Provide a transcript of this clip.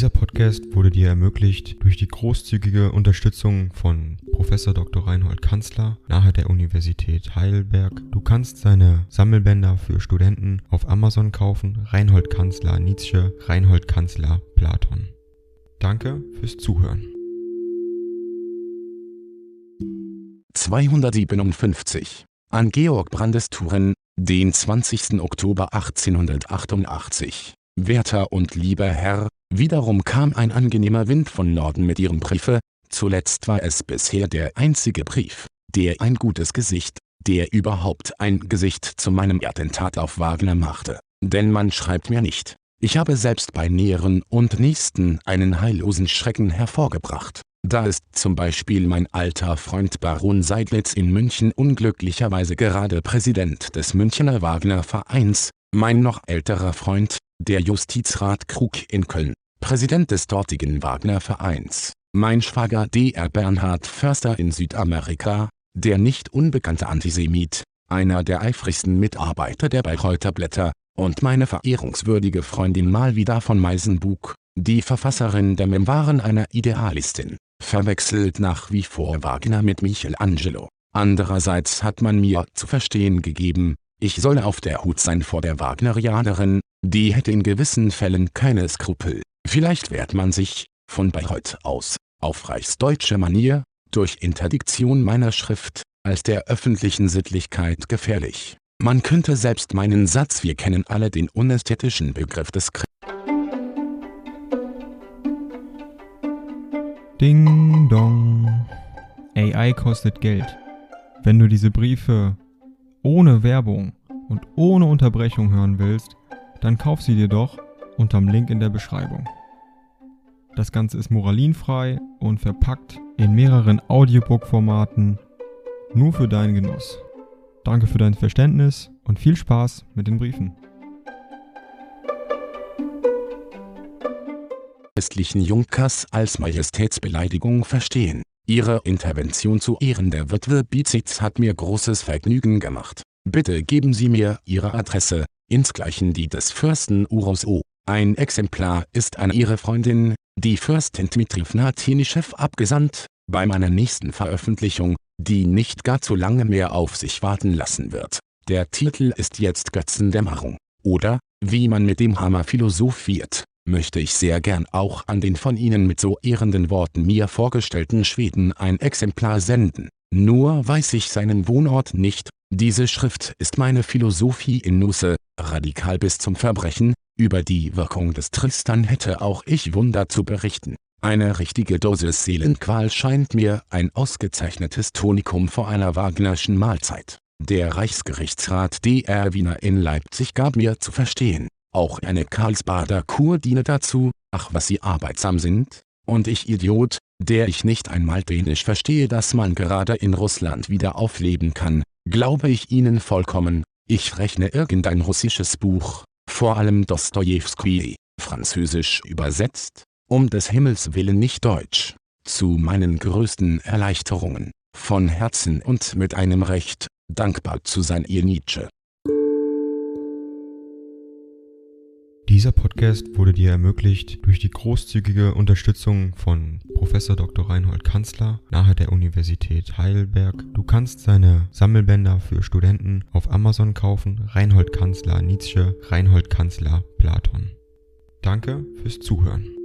Dieser Podcast wurde dir ermöglicht durch die großzügige Unterstützung von Professor Dr. Reinhold Kanzler nahe der Universität Heidelberg. Du kannst seine Sammelbänder für Studenten auf Amazon kaufen. Reinhold Kanzler Nietzsche, Reinhold Kanzler Platon. Danke fürs Zuhören. 257 an Georg Brandes-Thuren, den 20. Oktober 1888. Werter und lieber Herr, wiederum kam ein angenehmer Wind von Norden mit Ihrem Briefe, zuletzt war es bisher der einzige Brief, der ein gutes Gesicht, der überhaupt ein Gesicht zu meinem Attentat auf Wagner machte. Denn man schreibt mir nicht. Ich habe selbst bei Näheren und Nächsten einen heillosen Schrecken hervorgebracht. Da ist zum Beispiel mein alter Freund Baron Seidlitz in München unglücklicherweise gerade Präsident des Münchener Wagner Vereins, mein noch älterer Freund, der Justizrat Krug in Köln, Präsident des dortigen Wagner Vereins, mein Schwager Dr. Bernhard Förster in Südamerika, der nicht unbekannte Antisemit, einer der eifrigsten Mitarbeiter der Bayreuther Blätter, und meine verehrungswürdige Freundin Malvida von Meisenbug, die Verfasserin der Memoiren einer Idealistin verwechselt nach wie vor Wagner mit Michelangelo. Andererseits hat man mir zu verstehen gegeben, ich solle auf der Hut sein vor der Wagnerianerin, die hätte in gewissen Fällen keine Skrupel. Vielleicht wehrt man sich, von Bayreuth aus, auf reichsdeutsche Manier, durch Interdiktion meiner Schrift, als der öffentlichen Sittlichkeit gefährlich. Man könnte selbst meinen Satz wir kennen alle den unästhetischen Begriff des Kri Ding dong. AI kostet Geld. Wenn du diese Briefe ohne Werbung und ohne Unterbrechung hören willst, dann kauf sie dir doch unterm Link in der Beschreibung. Das Ganze ist moralinfrei und verpackt in mehreren Audiobook-Formaten nur für deinen Genuss. Danke für dein Verständnis und viel Spaß mit den Briefen. westlichen Junkers als Majestätsbeleidigung verstehen. Ihre Intervention zu Ehren der Witwe Bizitz hat mir großes Vergnügen gemacht. Bitte geben Sie mir Ihre Adresse, insgleichen die des Fürsten Uros O. Ein Exemplar ist an Ihre Freundin, die Fürstin Dmitrivna Tinischew abgesandt, bei meiner nächsten Veröffentlichung, die nicht gar zu lange mehr auf sich warten lassen wird. Der Titel ist jetzt Götzendämmerung. Oder, wie man mit dem Hammer philosophiert möchte ich sehr gern auch an den von Ihnen mit so ehrenden Worten mir vorgestellten Schweden ein Exemplar senden. Nur weiß ich seinen Wohnort nicht, diese Schrift ist meine Philosophie in Nusse, radikal bis zum Verbrechen, über die Wirkung des Tristan hätte auch ich Wunder zu berichten. Eine richtige Dosis Seelenqual scheint mir ein ausgezeichnetes Tonikum vor einer Wagnerschen Mahlzeit. Der Reichsgerichtsrat DR Wiener in Leipzig gab mir zu verstehen, auch eine Karlsbader Kur diene dazu, ach was sie arbeitsam sind, und ich Idiot, der ich nicht einmal Dänisch verstehe dass man gerade in Russland wieder aufleben kann, glaube ich Ihnen vollkommen, ich rechne irgendein russisches Buch, vor allem Dostojewski, französisch übersetzt, um des Himmels willen nicht deutsch, zu meinen größten Erleichterungen, von Herzen und mit einem Recht, dankbar zu sein ihr Nietzsche. Dieser Podcast wurde dir ermöglicht durch die großzügige Unterstützung von Professor Dr. Reinhold Kanzler nahe der Universität Heidelberg. Du kannst seine Sammelbänder für Studenten auf Amazon kaufen. Reinhold Kanzler Nietzsche, Reinhold Kanzler Platon. Danke fürs Zuhören.